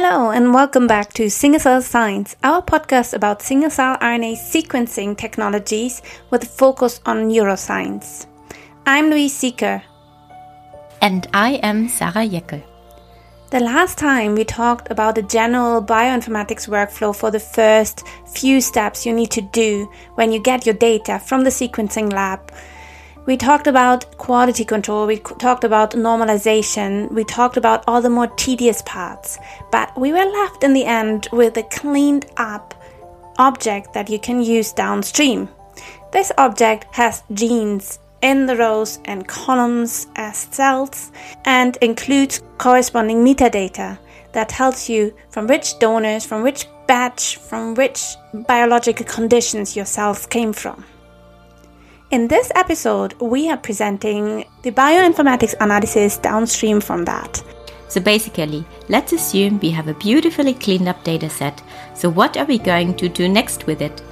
Hello, and welcome back to Single Cell Science, our podcast about single cell RNA sequencing technologies with a focus on neuroscience. I'm Luise Seeker. And I am Sarah Jaekel. The last time we talked about the general bioinformatics workflow for the first few steps you need to do when you get your data from the sequencing lab we talked about quality control, we talked about normalization, we talked about all the more tedious parts, but we were left in the end with a cleaned up object that you can use downstream. This object has genes in the rows and columns as cells and includes corresponding metadata that tells you from which donors, from which batch, from which biological conditions your cells came from. In this episode, we are presenting the bioinformatics analysis downstream from that. So basically, let's assume we have a beautifully cleaned up dataset. So what are we going to do next with it?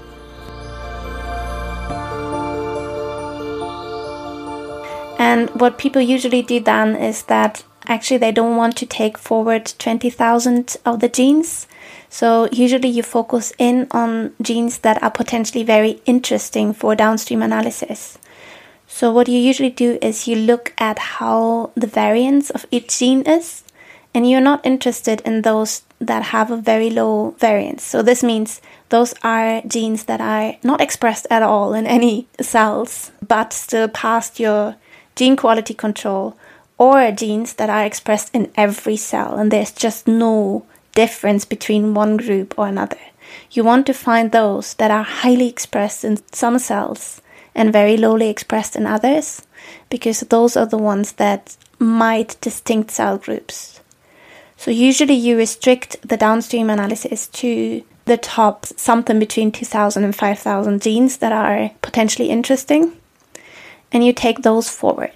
And what people usually do then is that actually they don't want to take forward 20,000 of the genes so usually you focus in on genes that are potentially very interesting for downstream analysis. So what you usually do is you look at how the variance of each gene is, and you're not interested in those that have a very low variance. So this means those are genes that are not expressed at all in any cells, but still past your gene quality control, or genes that are expressed in every cell, and there's just no difference between one group or another. You want to find those that are highly expressed in some cells and very lowly expressed in others, because those are the ones that might distinct cell groups. So usually you restrict the downstream analysis to the top something between 2000 and 5000 genes that are potentially interesting and you take those forward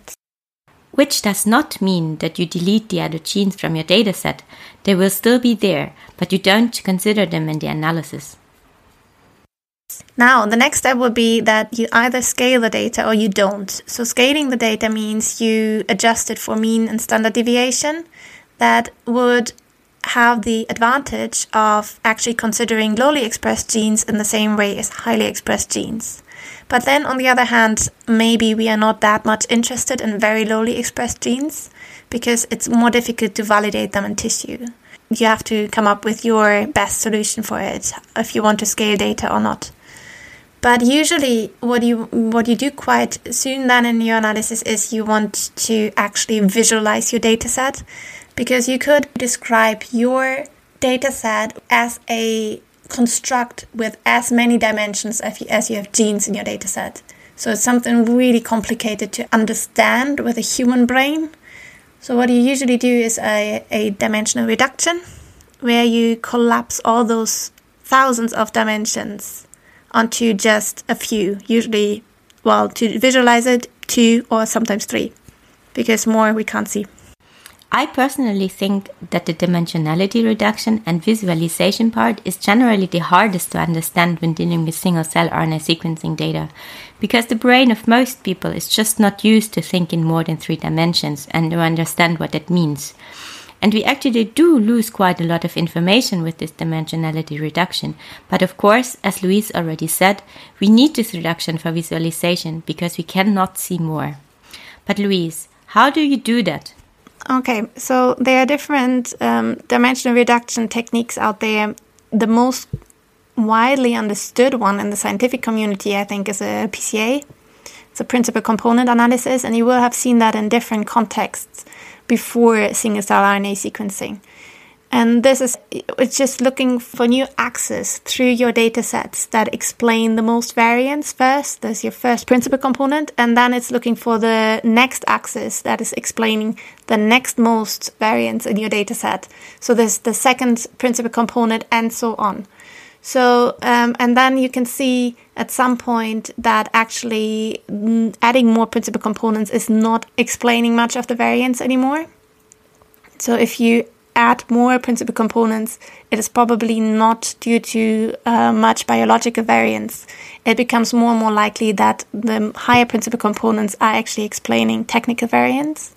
which does not mean that you delete the other genes from your dataset. They will still be there, but you don't consider them in the analysis. Now, the next step would be that you either scale the data or you don't. So, scaling the data means you adjust it for mean and standard deviation. That would have the advantage of actually considering lowly expressed genes in the same way as highly expressed genes. But then, on the other hand, maybe we are not that much interested in very lowly expressed genes because it's more difficult to validate them in tissue. You have to come up with your best solution for it if you want to scale data or not. But usually, what you what you do quite soon then in your analysis is you want to actually visualize your data set because you could describe your data set as a construct with as many dimensions as you, have genes in your data set. So it's something really complicated to understand with a human brain. So what you usually do is a, a dimensional reduction where you collapse all those thousands of dimensions onto just a few, usually, well, to visualize it, two or sometimes three, because more we can't see. I personally think that the dimensionality reduction and visualization part is generally the hardest to understand when dealing with single cell RNA sequencing data, because the brain of most people is just not used to think in more than three dimensions and to understand what that means. And we actually do lose quite a lot of information with this dimensionality reduction. But of course, as Luise already said, we need this reduction for visualization because we cannot see more. But Luise, how do you do that? Okay, so there are different um, dimensional reduction techniques out there. The most widely understood one in the scientific community, I think, is a PCA. It's a principal component analysis, and you will have seen that in different contexts before single cell RNA sequencing. And this is it's just looking for new axes through your data sets that explain the most variance first. There's your first principal component, and then it's looking for the next axis that is explaining the next most variance in your data set. So there's the second principal component, and so on. So, um, and then you can see at some point that actually adding more principal components is not explaining much of the variance anymore. So if you add more principal components, it is probably not due to uh, much biological variance. It becomes more and more likely that the higher principal components are actually explaining technical variance.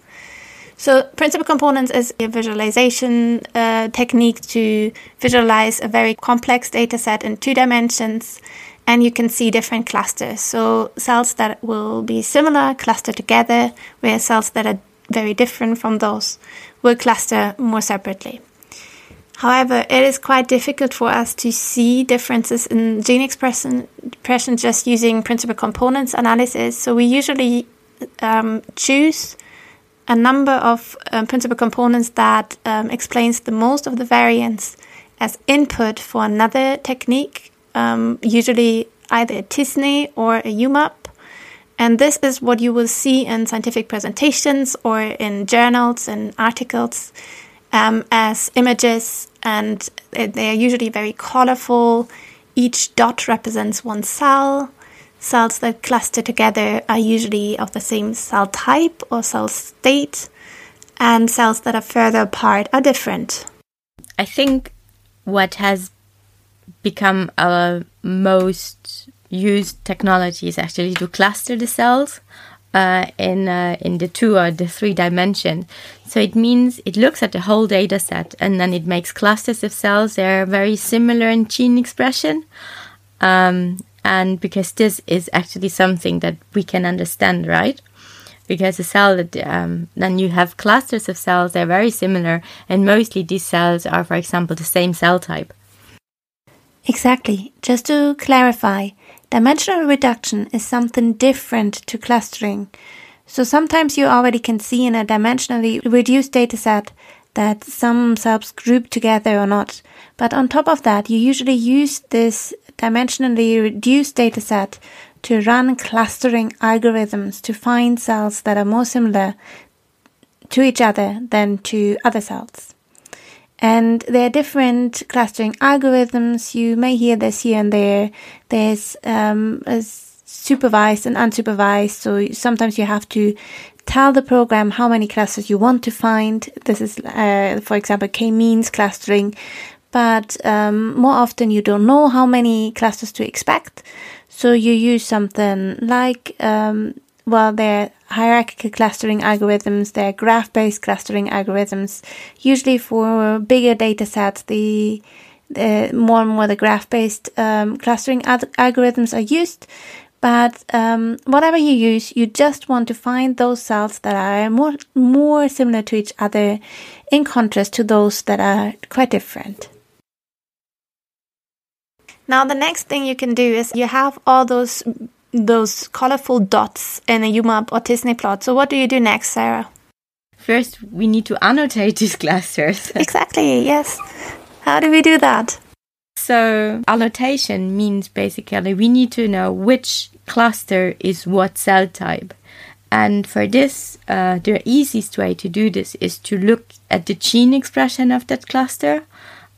So, principal components is a visualization uh, technique to visualize a very complex data set in two dimensions, and you can see different clusters. So, cells that will be similar cluster together, where cells that are very different from those will cluster more separately. However, it is quite difficult for us to see differences in gene expression, expression just using principal components analysis. So we usually um, choose a number of um, principal components that um, explains the most of the variance as input for another technique, um, usually either a t-SNE or a UMAP. And this is what you will see in scientific presentations or in journals and articles um, as images, and they are usually very colorful. Each dot represents one cell. Cells that cluster together are usually of the same cell type or cell state, and cells that are further apart are different. I think what has become our most used technologies actually to cluster the cells uh, in uh, in the two or the three dimension. So it means it looks at the whole data set and then it makes clusters of cells. They're very similar in gene expression. Um, and because this is actually something that we can understand, right? Because a cell that um, then you have clusters of cells, they're very similar, and mostly these cells are, for example, the same cell type. Exactly. Just to clarify, dimensional reduction is something different to clustering. So sometimes you already can see in a dimensionally reduced dataset that some cells group together or not. But on top of that, you usually use this dimensionally reduced dataset to run clustering algorithms to find cells that are more similar to each other than to other cells. And there are different clustering algorithms. You may hear this here and there. There's um, supervised and unsupervised. So sometimes you have to tell the program how many clusters you want to find. This is, uh, for example, k-means clustering. But um, more often you don't know how many clusters to expect. So you use something like, um, well, they're hierarchical clustering algorithms, they're graph-based clustering algorithms. Usually for bigger data sets, the, the more and more the graph-based um, clustering ad- algorithms are used. But um, whatever you use, you just want to find those cells that are more more similar to each other, in contrast to those that are quite different. Now, the next thing you can do is you have all those those colorful dots in a UMAP or t-SNE plot. So, what do you do next, Sarah? First, we need to annotate these clusters. exactly. Yes. How do we do that? So, annotation means basically we need to know which cluster is what cell type. And for this, uh, the easiest way to do this is to look at the gene expression of that cluster.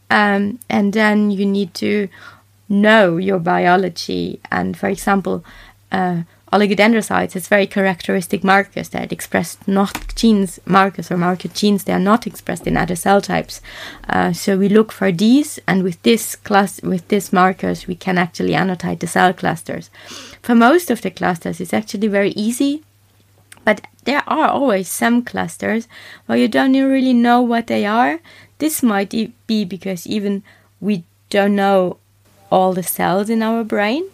Um, and then you need to know your biology. And for example, uh, oligodendrocytes has very characteristic markers that express not genes markers or marker genes they are not expressed in other cell types. Uh, so we look for these and with this class with these markers we can actually annotate the cell clusters. For most of the clusters it's actually very easy but there are always some clusters where you don't really know what they are. This might be because even we don't know all the cells in our brain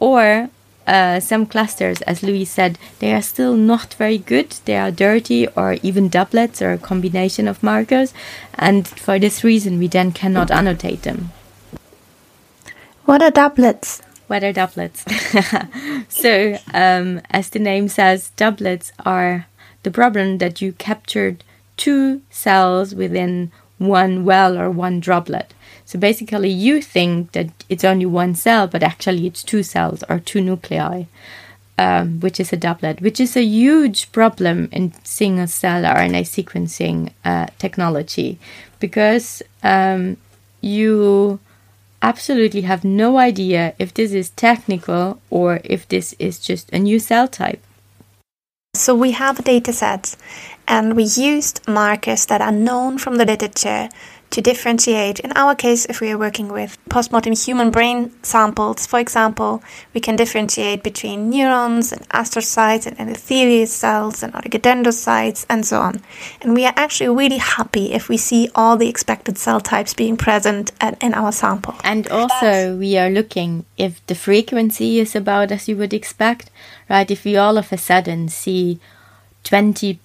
or uh, some clusters, as Luise said, they are still not very good. They are dirty or even doublets or a combination of markers. And for this reason, we then cannot annotate them. What are doublets? What are doublets? so, um, as the name says, doublets are the problem that you captured two cells within one well or one droplet. So basically, you think that it's only one cell, but actually it's two cells or two nuclei, um, which is a doublet, which is a huge problem in single cell RNA sequencing uh, technology because um, you absolutely have no idea if this is technical or if this is just a new cell type. So we have data set and we used markers that are known from the literature to differentiate. In our case, if we are working with postmortem human brain samples, for example, we can differentiate between neurons and astrocytes and endothelial cells and oligodendrocytes and so on. And we are actually really happy if we see all the expected cell types being present at, in our sample. And also, we are looking if the frequency is about as you would expect, right? If we all of a sudden see 20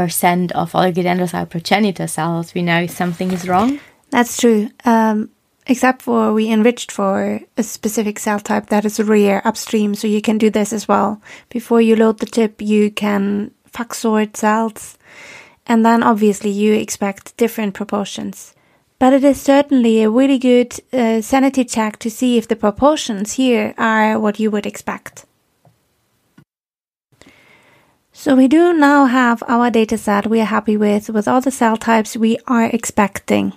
percent of oligodendrocyte progenitor cells, we know something is wrong. That's true. Um, except for we enriched for a specific cell type that is rare upstream, so you can do this as well. Before you load the chip, you can FACS sort cells, and then obviously you expect different proportions. But it is certainly a really good uh, sanity check to see if the proportions here are what you would expect. So we do now have our data set we are happy with, with all the cell types we are expecting.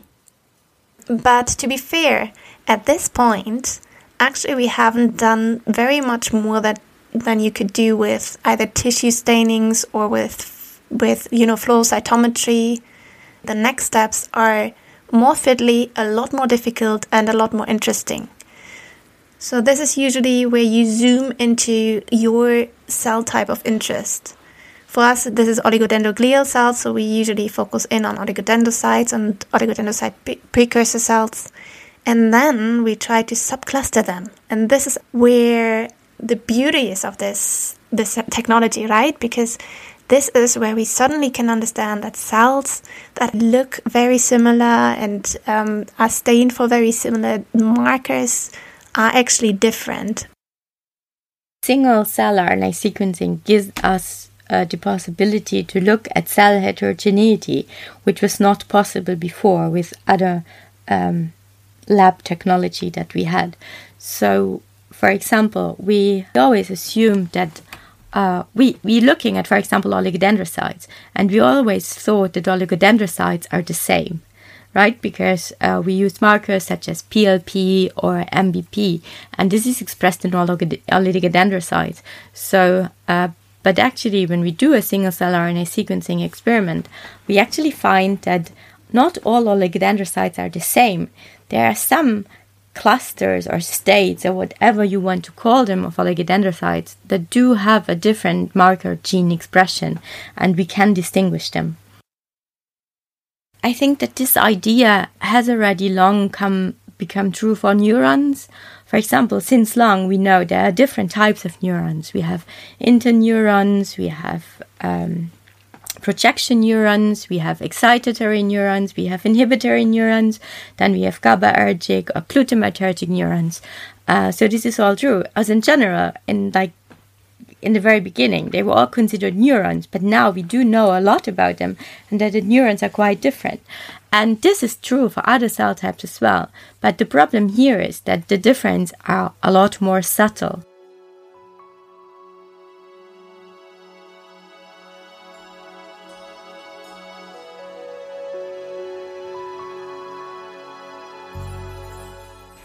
But to be fair, at this point, actually we haven't done very much more that than you could do with either tissue stainings or with with you know flow cytometry. The next steps are more fiddly, a lot more difficult, and a lot more interesting. So this is usually where you zoom into your cell type of interest. For us, this is oligodendroglial cells, so we usually focus in on oligodendrocytes and oligodendrocyte pre- precursor cells. And then we try to subcluster them. And this is where the beauty is of this, this technology, right? Because this is where we suddenly can understand that cells that look very similar and um, are stained for very similar markers are actually different. Single cell RNA sequencing gives us uh, the possibility to look at cell heterogeneity, which was not possible before with other um, lab technology that we had. So, for example, we always assumed that uh, we we looking at, for example, oligodendrocytes, and we always thought that oligodendrocytes are the same, right? Because uh, we use markers such as PLP or MBP, and this is expressed in oligodendrocytes. So uh, but actually, when we do a single cell RNA sequencing experiment, we actually find that not all oligodendrocytes are the same. There are some clusters or states or whatever you want to call them of oligodendrocytes that do have a different marker gene expression and we can distinguish them. I think that this idea has already long come become true for neurons. For example, since long we know there are different types of neurons. We have interneurons, we have um, projection neurons, we have excitatory neurons, we have inhibitory neurons, then we have GABAergic or glutamatergic neurons. Uh, so this is all true. As in general, in like in the very beginning, they were all considered neurons, but now we do know a lot about them and that the neurons are quite different. And this is true for other cell types as well. But the problem here is that the differences are a lot more subtle.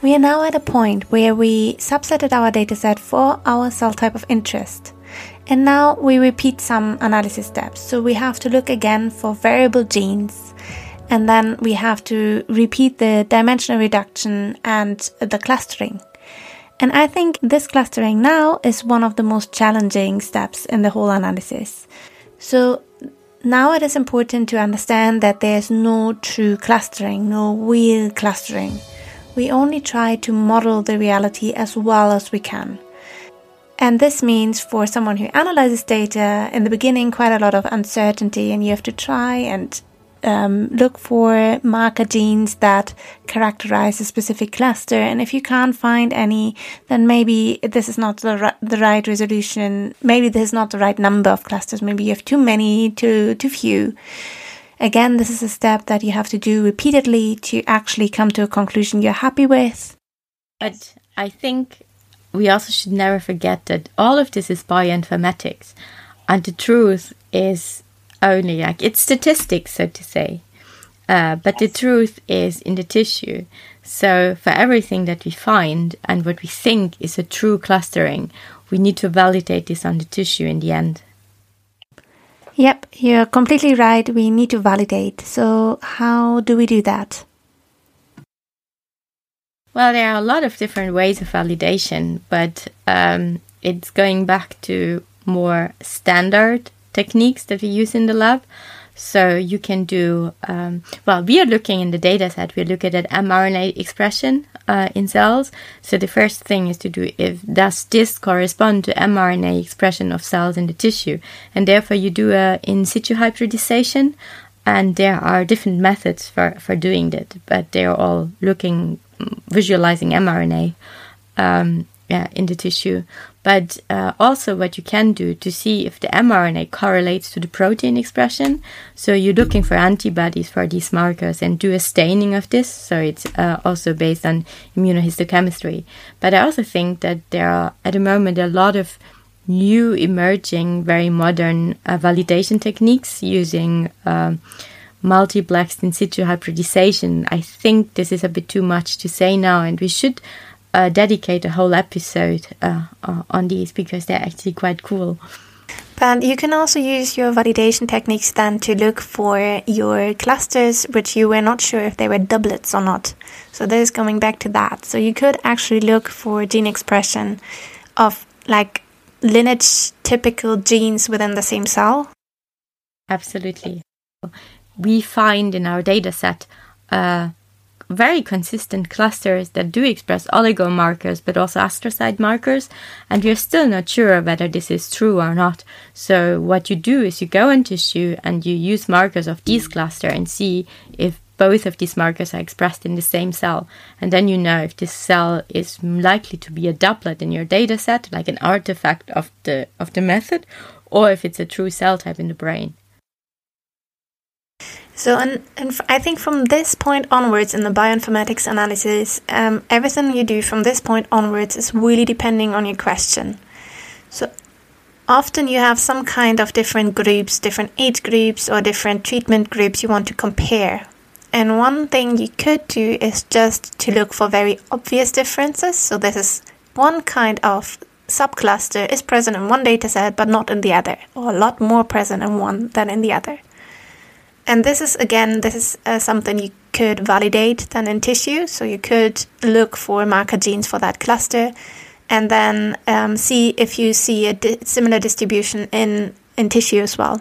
We are now at a point where we subsetted our dataset for our cell type of interest. And now we repeat some analysis steps. So we have to look again for variable genes and then we have to repeat the dimensional reduction and the clustering. And I think this clustering now is one of the most challenging steps in the whole analysis. So now it is important to understand that there's no true clustering, no real clustering. We only try to model the reality as well as we can. And this means for someone who analyzes data in the beginning, quite a lot of uncertainty, and you have to try and um, look for marker genes that characterize a specific cluster. And if you can't find any, then maybe this is not the, the right resolution. Maybe this is not the right number of clusters. Maybe you have too many, too, too few. Again, this is a step that you have to do repeatedly to actually come to a conclusion you're happy with. But I think we also should never forget that all of this is bioinformatics. And the truth is only like it's statistics, so to say. Uh, but the truth is in the tissue. So for everything that we find and what we think is a true clustering, we need to validate this on the tissue in the end. Yep, you're completely right. We need to validate. So, how do we do that? Well, there are a lot of different ways of validation, but um, it's going back to more standard techniques that we use in the lab. So you can do, um, well, we are looking in the data set, we're looking at mRNA expression uh, in cells. So the first thing is to do if does this correspond to mRNA expression of cells in the tissue? And therefore you do a in situ hybridization and there are different methods for, for doing that, but they're all looking, visualizing mRNA um, yeah, in the tissue but uh, also what you can do to see if the mRNA correlates to the protein expression. So you're looking for antibodies for these markers and do a staining of this. So it's uh, also based on immunohistochemistry. But I also think that there are at the moment a lot of new emerging, very modern uh, validation techniques using. Um, multiplexed in situ hybridization. I think this is a bit too much to say now, and we should uh, dedicate a whole episode uh, on these because they're actually quite cool. But you can also use your validation techniques then to look for your clusters, which you were not sure if they were doublets or not. So this is coming back to that. So you could actually look for gene expression of like lineage typical genes within the same cell. Absolutely. We find in our data set uh, very consistent clusters that do express oligo markers but also astrocyte markers, and we are still not sure whether this is true or not. So, what you do is you go in tissue and you use markers of these cluster and see if both of these markers are expressed in the same cell. And then you know if this cell is likely to be a doublet in your data set, like an artifact of the of the method, or if it's a true cell type in the brain. So, and, and I think from this point onwards in the bioinformatics analysis, um, everything you do from this point onwards is really depending on your question. So, often you have some kind of different groups, different age groups, or different treatment groups you want to compare. And one thing you could do is just to look for very obvious differences. So, this is one kind of subcluster is present in one dataset but not in the other, or a lot more present in one than in the other. And this is again, this is uh, something you could validate then in tissue. So you could look for marker genes for that cluster, and then um, see if you see a di- similar distribution in in tissue as well.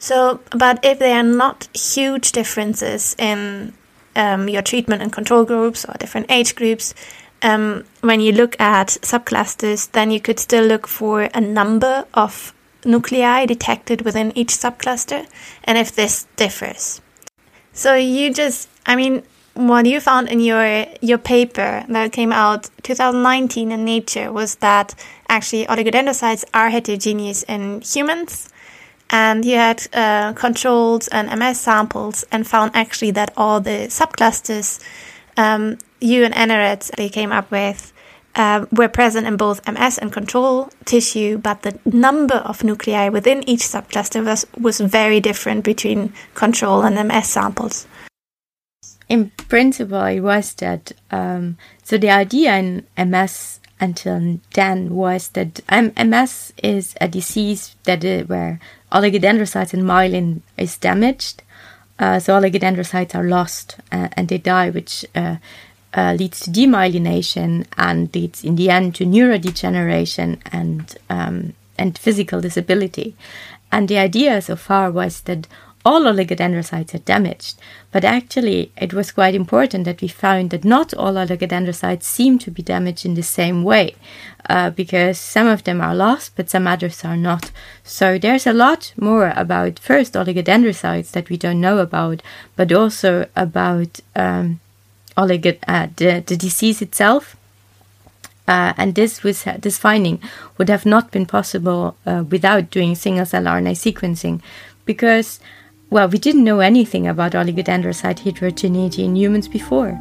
So, but if there are not huge differences in um, your treatment and control groups or different age groups, um, when you look at subclusters, then you could still look for a number of nuclei detected within each subcluster and if this differs. So you just, I mean, what you found in your your paper that came out 2019 in Nature was that actually oligodendrocytes are heterogeneous in humans, and you had uh, controlled and MS samples and found actually that all the subclusters um, you and Eneritz they came up with uh, were present in both MS and control tissue, but the number of nuclei within each subcluster was, was very different between control and MS samples. In principle, it was that, um, so the idea in MS until then was that um, MS is a disease that uh, where oligodendrocytes and myelin is damaged. Uh, so oligodendrocytes are lost uh, and they die, which uh, leads to demyelination and leads in the end to neurodegeneration and um, and physical disability. And the idea so far was that all oligodendrocytes are damaged, but actually it was quite important that we found that not all oligodendrocytes seem to be damaged in the same way, uh, because some of them are lost, but some others are not. So there's a lot more about first oligodendrocytes that we don't know about, but also about um, oligod uh, the, the disease itself. Uh, and this was this finding would have not been possible uh, without doing single cell RNA sequencing, because well, we didn't know anything about oligodendrocyte heterogeneity in humans before.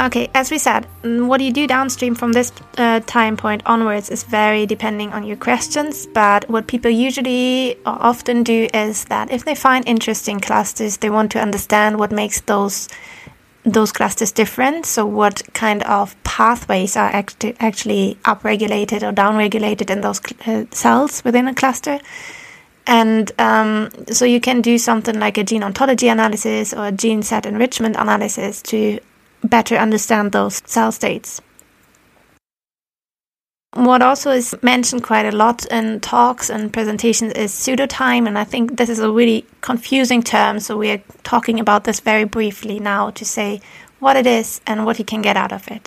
Okay, as we said, mm, what you do downstream from this uh, time point onwards is very depending on your questions. But what people usually or often do is that if they find interesting clusters, they want to understand what makes those those clusters different. So, what kind of pathways are act- actually upregulated or downregulated in those cl- uh, cells within a cluster? And um, so you can do something like a gene ontology analysis or a gene set enrichment analysis to better understand those cell states. What also is mentioned quite a lot in talks and presentations is pseudotime, and I think this is a really confusing term, so we are talking about this very briefly now to say what it is and what you can get out of it.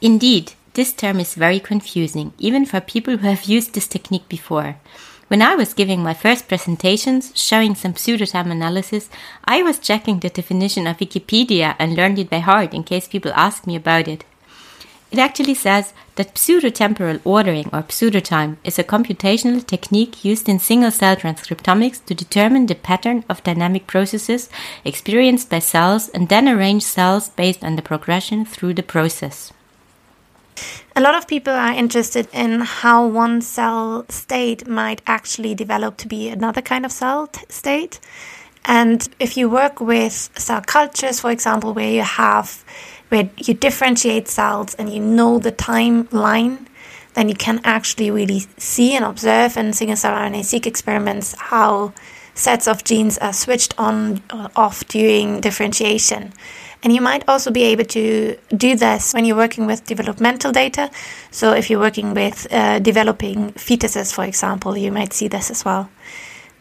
Indeed, this term is very confusing, even for people who have used this technique before. When I was giving my first presentations showing some pseudotime analysis, I was checking the definition of Wikipedia and learned it by heart in case people ask me about it. It actually says that pseudotemporal ordering or pseudotime is a computational technique used in single cell transcriptomics to determine the pattern of dynamic processes experienced by cells and then arrange cells based on the progression through the process. A lot of people are interested in how one cell state might actually develop to be another kind of cell state. And if you work with cell cultures, for example, where you have where you differentiate cells and you know the timeline, then you can actually really see and observe in single cell RNA-seq experiments how sets of genes are switched on or off during differentiation. And you might also be able to do this when you're working with developmental data. So, if you're working with uh, developing fetuses, for example, you might see this as well.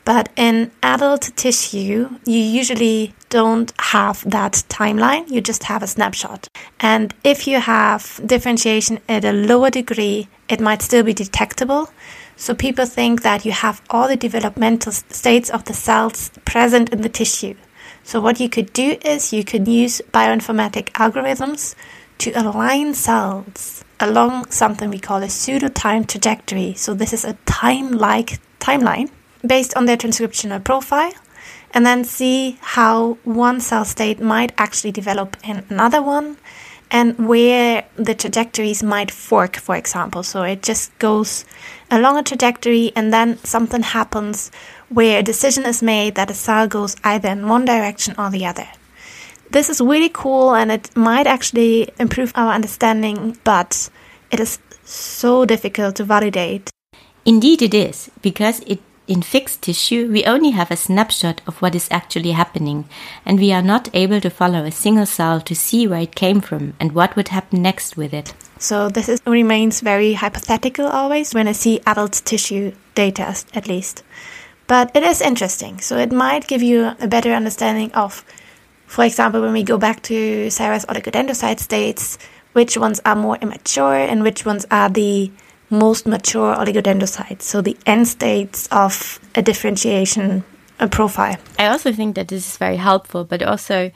But in adult tissue, you usually don't have that timeline, you just have a snapshot. And if you have differentiation at a lower degree, it might still be detectable. So people think that you have all the developmental states of the cells present in the tissue. So, what you could do is you could use bioinformatic algorithms to align cells along something we call a pseudo time trajectory. So, this is a time like timeline based on their transcriptional profile, and then see how one cell state might actually develop in another one and where the trajectories might fork, for example. So, it just goes along a trajectory, and then something happens where a decision is made that a cell goes either in one direction or the other. This is really cool and it might actually improve our understanding, but it is so difficult to validate. Indeed, it is, because it, in fixed tissue, we only have a snapshot of what is actually happening, and we are not able to follow a single cell to see where it came from and what would happen next with it. So, this is, remains very hypothetical always when I see adult tissue data, at least. But it is interesting. So it might give you a better understanding of, for example, when we go back to Sarah's oligodendrocyte states, which ones are more immature and which ones are the most mature oligodendrocytes. So the end states of a differentiation a profile. I also think that this is very helpful, but also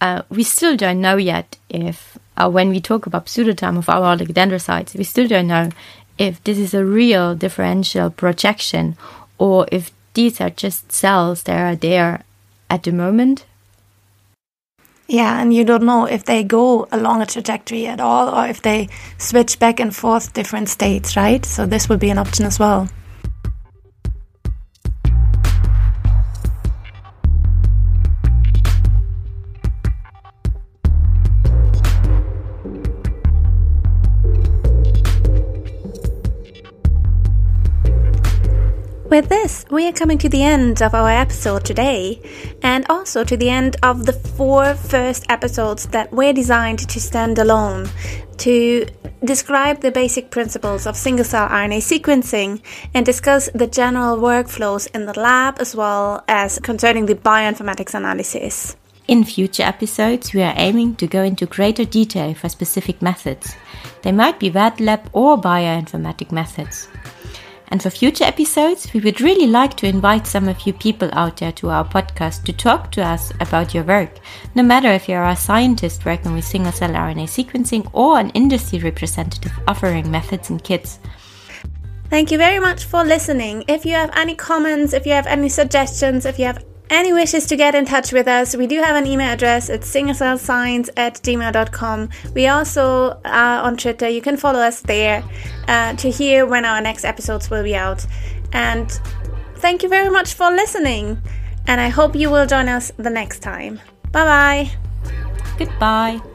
uh, we still don't know yet if, uh, when we talk about pseudotime of our oligodendrocytes, we still don't know if this is a real differential projection or if these are just cells that are there at the moment. Yeah, and you don't know if they go along a trajectory at all or if they switch back and forth different states, right? So this would be an option as well. With this, we are coming to the end of our episode today, and also to the end of the four first episodes that were designed to stand alone, to describe the basic principles of single cell RNA sequencing and discuss the general workflows in the lab as well as concerning the bioinformatics analysis. In future episodes, we are aiming to go into greater detail for specific methods. They might be wet lab or bioinformatic methods. And for future episodes, we would really like to invite some of you people out there to our podcast to talk to us about your work, no matter if you're a scientist working with single cell RNA sequencing or an industry representative offering methods and kits. Thank you very much for listening. If you have any comments, if you have any suggestions, if you have any wishes to get in touch with us, we do have an email address. It's singlecellscience at gmail.com. We also are on Twitter. You can follow us there uh, to hear when our next episodes will be out. And thank you very much for listening. And I hope you will join us the next time. Bye bye. Goodbye.